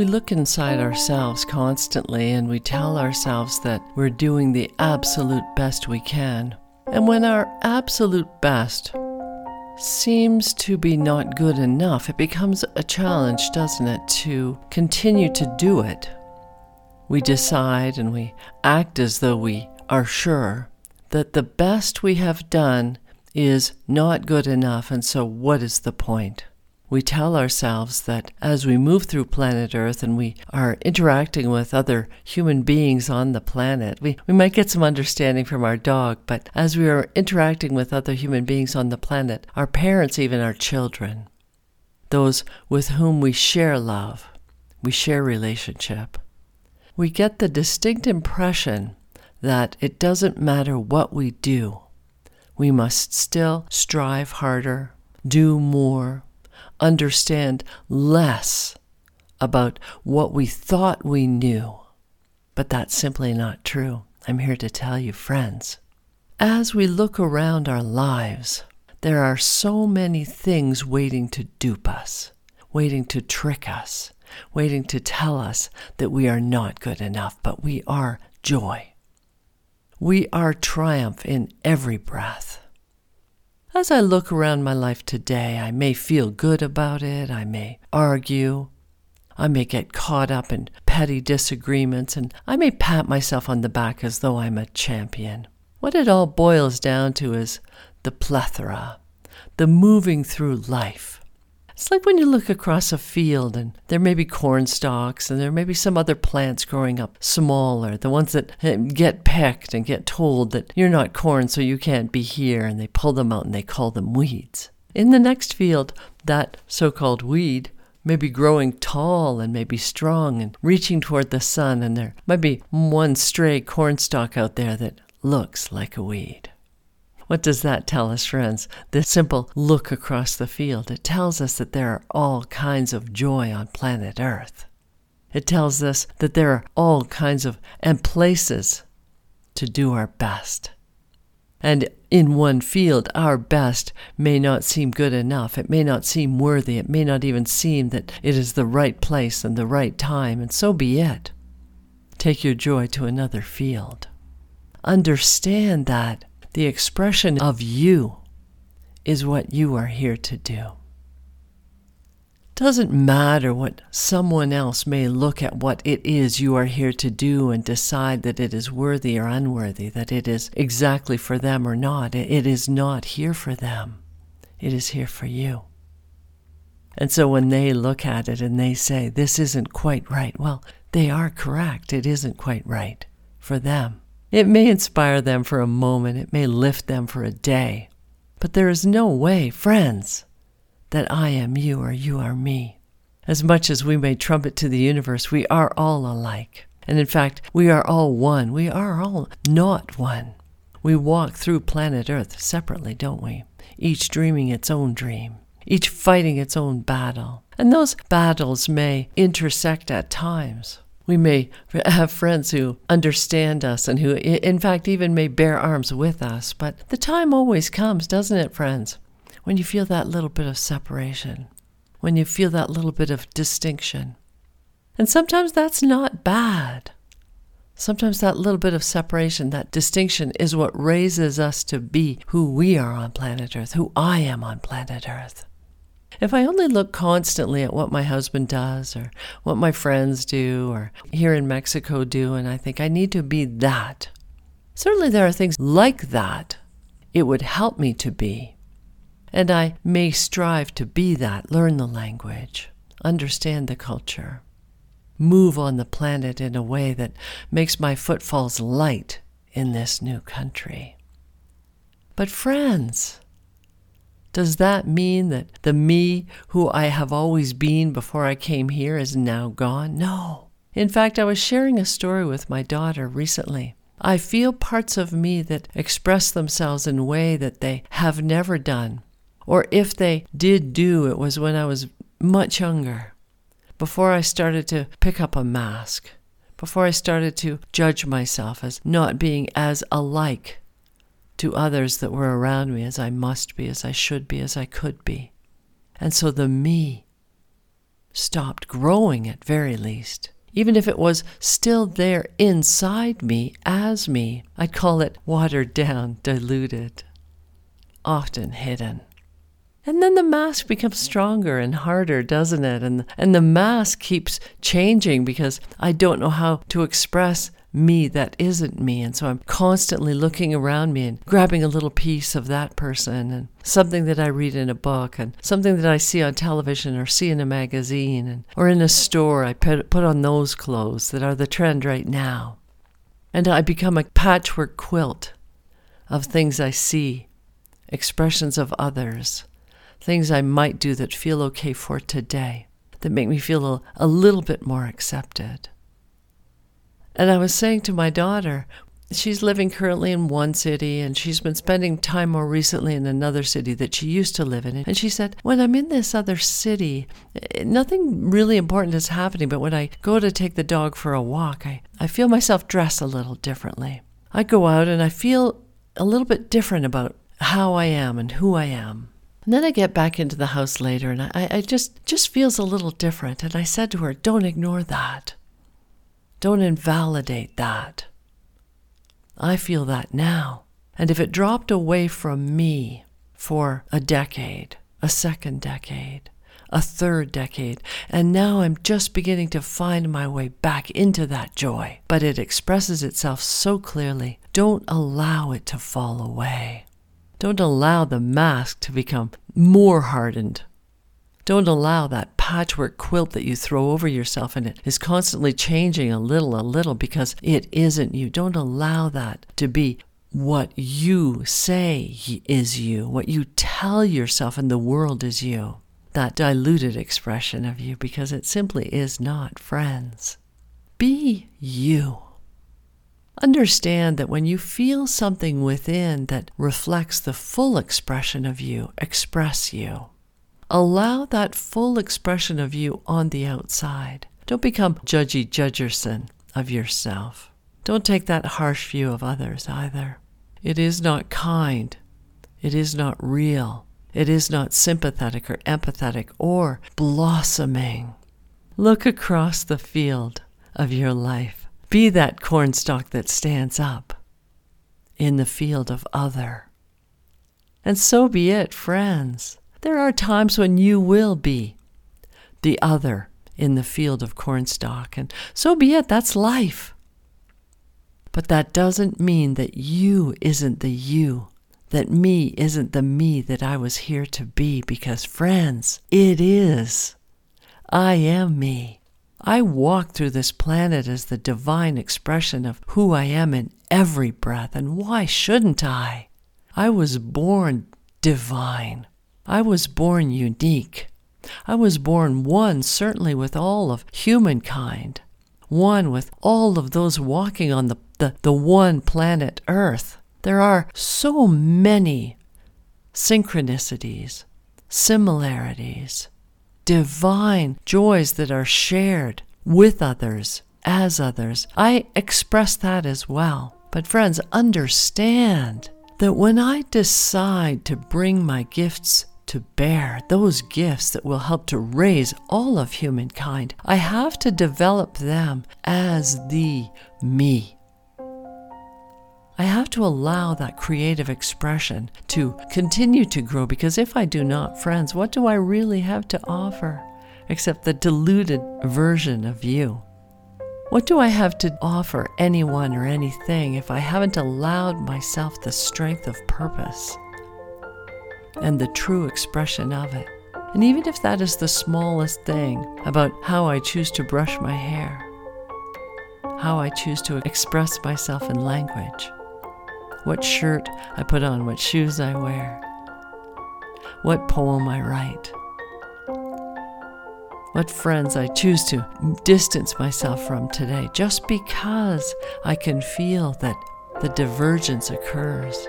We look inside ourselves constantly and we tell ourselves that we're doing the absolute best we can. And when our absolute best seems to be not good enough, it becomes a challenge, doesn't it, to continue to do it. We decide and we act as though we are sure that the best we have done is not good enough, and so what is the point? We tell ourselves that as we move through planet Earth and we are interacting with other human beings on the planet, we, we might get some understanding from our dog, but as we are interacting with other human beings on the planet, our parents, even our children, those with whom we share love, we share relationship, we get the distinct impression that it doesn't matter what we do, we must still strive harder, do more, understand less about what we thought we knew. But that's simply not true. I'm here to tell you, friends. As we look around our lives, there are so many things waiting to dupe us, waiting to trick us, waiting to tell us that we are not good enough, but we are joy. We are triumph in every breath. As I look around my life today, I may feel good about it, I may argue, I may get caught up in petty disagreements, and I may pat myself on the back as though I'm a champion. What it all boils down to is the plethora, the moving through life. It's like when you look across a field and there may be corn stalks and there may be some other plants growing up smaller, the ones that eh, get pecked and get told that you're not corn so you can't be here, and they pull them out and they call them weeds. In the next field, that so called weed may be growing tall and may be strong and reaching toward the sun, and there might be one stray corn stalk out there that looks like a weed. What does that tell us, friends? This simple look across the field. It tells us that there are all kinds of joy on planet Earth. It tells us that there are all kinds of and places to do our best. And in one field, our best may not seem good enough. It may not seem worthy. It may not even seem that it is the right place and the right time, and so be it. Take your joy to another field. Understand that the expression of you is what you are here to do. Doesn't matter what someone else may look at what it is you are here to do and decide that it is worthy or unworthy, that it is exactly for them or not. It is not here for them, it is here for you. And so when they look at it and they say, This isn't quite right, well, they are correct. It isn't quite right for them. It may inspire them for a moment, it may lift them for a day, but there is no way, friends, that I am you or you are me. As much as we may trumpet to the universe, we are all alike. And in fact, we are all one. We are all not one. We walk through planet Earth separately, don't we? Each dreaming its own dream, each fighting its own battle. And those battles may intersect at times. We may have friends who understand us and who, in fact, even may bear arms with us. But the time always comes, doesn't it, friends, when you feel that little bit of separation, when you feel that little bit of distinction. And sometimes that's not bad. Sometimes that little bit of separation, that distinction, is what raises us to be who we are on planet Earth, who I am on planet Earth. If I only look constantly at what my husband does or what my friends do or here in Mexico do, and I think I need to be that, certainly there are things like that it would help me to be. And I may strive to be that, learn the language, understand the culture, move on the planet in a way that makes my footfalls light in this new country. But, friends, does that mean that the me who I have always been before I came here is now gone? No. In fact, I was sharing a story with my daughter recently. I feel parts of me that express themselves in a way that they have never done. Or if they did do, it was when I was much younger, before I started to pick up a mask, before I started to judge myself as not being as alike to others that were around me as I must be, as I should be, as I could be. And so the me stopped growing at very least. Even if it was still there inside me as me, I'd call it watered down, diluted, often hidden. And then the mask becomes stronger and harder, doesn't it? And, and the mask keeps changing because I don't know how to express me that isn't me. And so I'm constantly looking around me and grabbing a little piece of that person and something that I read in a book and something that I see on television or see in a magazine and, or in a store. I put, put on those clothes that are the trend right now. And I become a patchwork quilt of things I see, expressions of others things I might do that feel okay for today, that make me feel a, a little bit more accepted. And I was saying to my daughter, she's living currently in one city and she's been spending time more recently in another city that she used to live in. And she said, When I'm in this other city, nothing really important is happening, but when I go to take the dog for a walk, I, I feel myself dress a little differently. I go out and I feel a little bit different about how I am and who I am. And then I get back into the house later and I, I just just feels a little different. And I said to her, Don't ignore that. Don't invalidate that. I feel that now. And if it dropped away from me for a decade, a second decade, a third decade, and now I'm just beginning to find my way back into that joy, but it expresses itself so clearly, don't allow it to fall away. Don't allow the mask to become more hardened. Don't allow that patchwork quilt that you throw over yourself and it is constantly changing a little, a little because it isn't you. Don't allow that to be what you say is you, what you tell yourself and the world is you. That diluted expression of you because it simply is not friends. Be you. Understand that when you feel something within that reflects the full expression of you, express you. Allow that full expression of you on the outside. Don't become judgy judgerson of yourself. Don't take that harsh view of others either. It is not kind. It is not real. It is not sympathetic or empathetic or blossoming. Look across the field of your life be that cornstalk that stands up in the field of other. And so be it, friends. There are times when you will be the other in the field of cornstalk, and so be it, that's life. But that doesn't mean that you isn't the you, that me isn't the me that I was here to be, because, friends, it is. I am me. I walk through this planet as the divine expression of who I am in every breath, and why shouldn't I? I was born divine. I was born unique. I was born one, certainly, with all of humankind, one with all of those walking on the, the, the one planet Earth. There are so many synchronicities, similarities, divine joys that are shared with others, as others. I express that as well. But, friends, understand that when I decide to bring my gifts to bear, those gifts that will help to raise all of humankind, I have to develop them as the me. I have to allow that creative expression to continue to grow because if I do not, friends, what do I really have to offer except the diluted version of you? What do I have to offer anyone or anything if I haven't allowed myself the strength of purpose and the true expression of it? And even if that is the smallest thing about how I choose to brush my hair, how I choose to express myself in language, what shirt I put on, what shoes I wear, what poem I write, what friends I choose to distance myself from today, just because I can feel that the divergence occurs.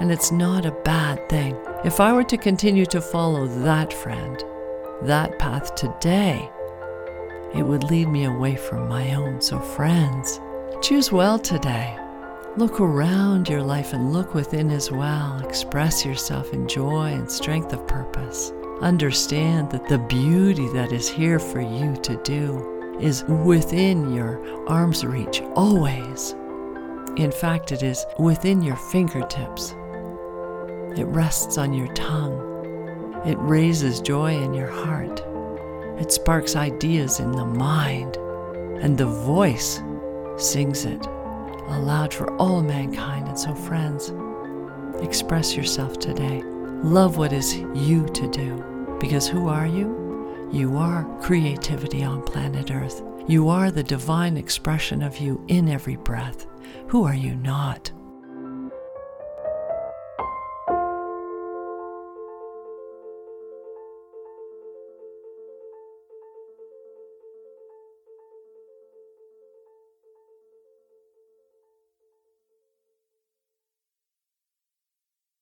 And it's not a bad thing. If I were to continue to follow that friend, that path today, it would lead me away from my own. So, friends, choose well today. Look around your life and look within as well. Express yourself in joy and strength of purpose. Understand that the beauty that is here for you to do is within your arm's reach always. In fact, it is within your fingertips. It rests on your tongue. It raises joy in your heart. It sparks ideas in the mind. And the voice sings it aloud for all mankind. And so, friends, express yourself today. Love what is you to do. Because who are you? You are creativity on planet Earth. You are the divine expression of you in every breath. Who are you not?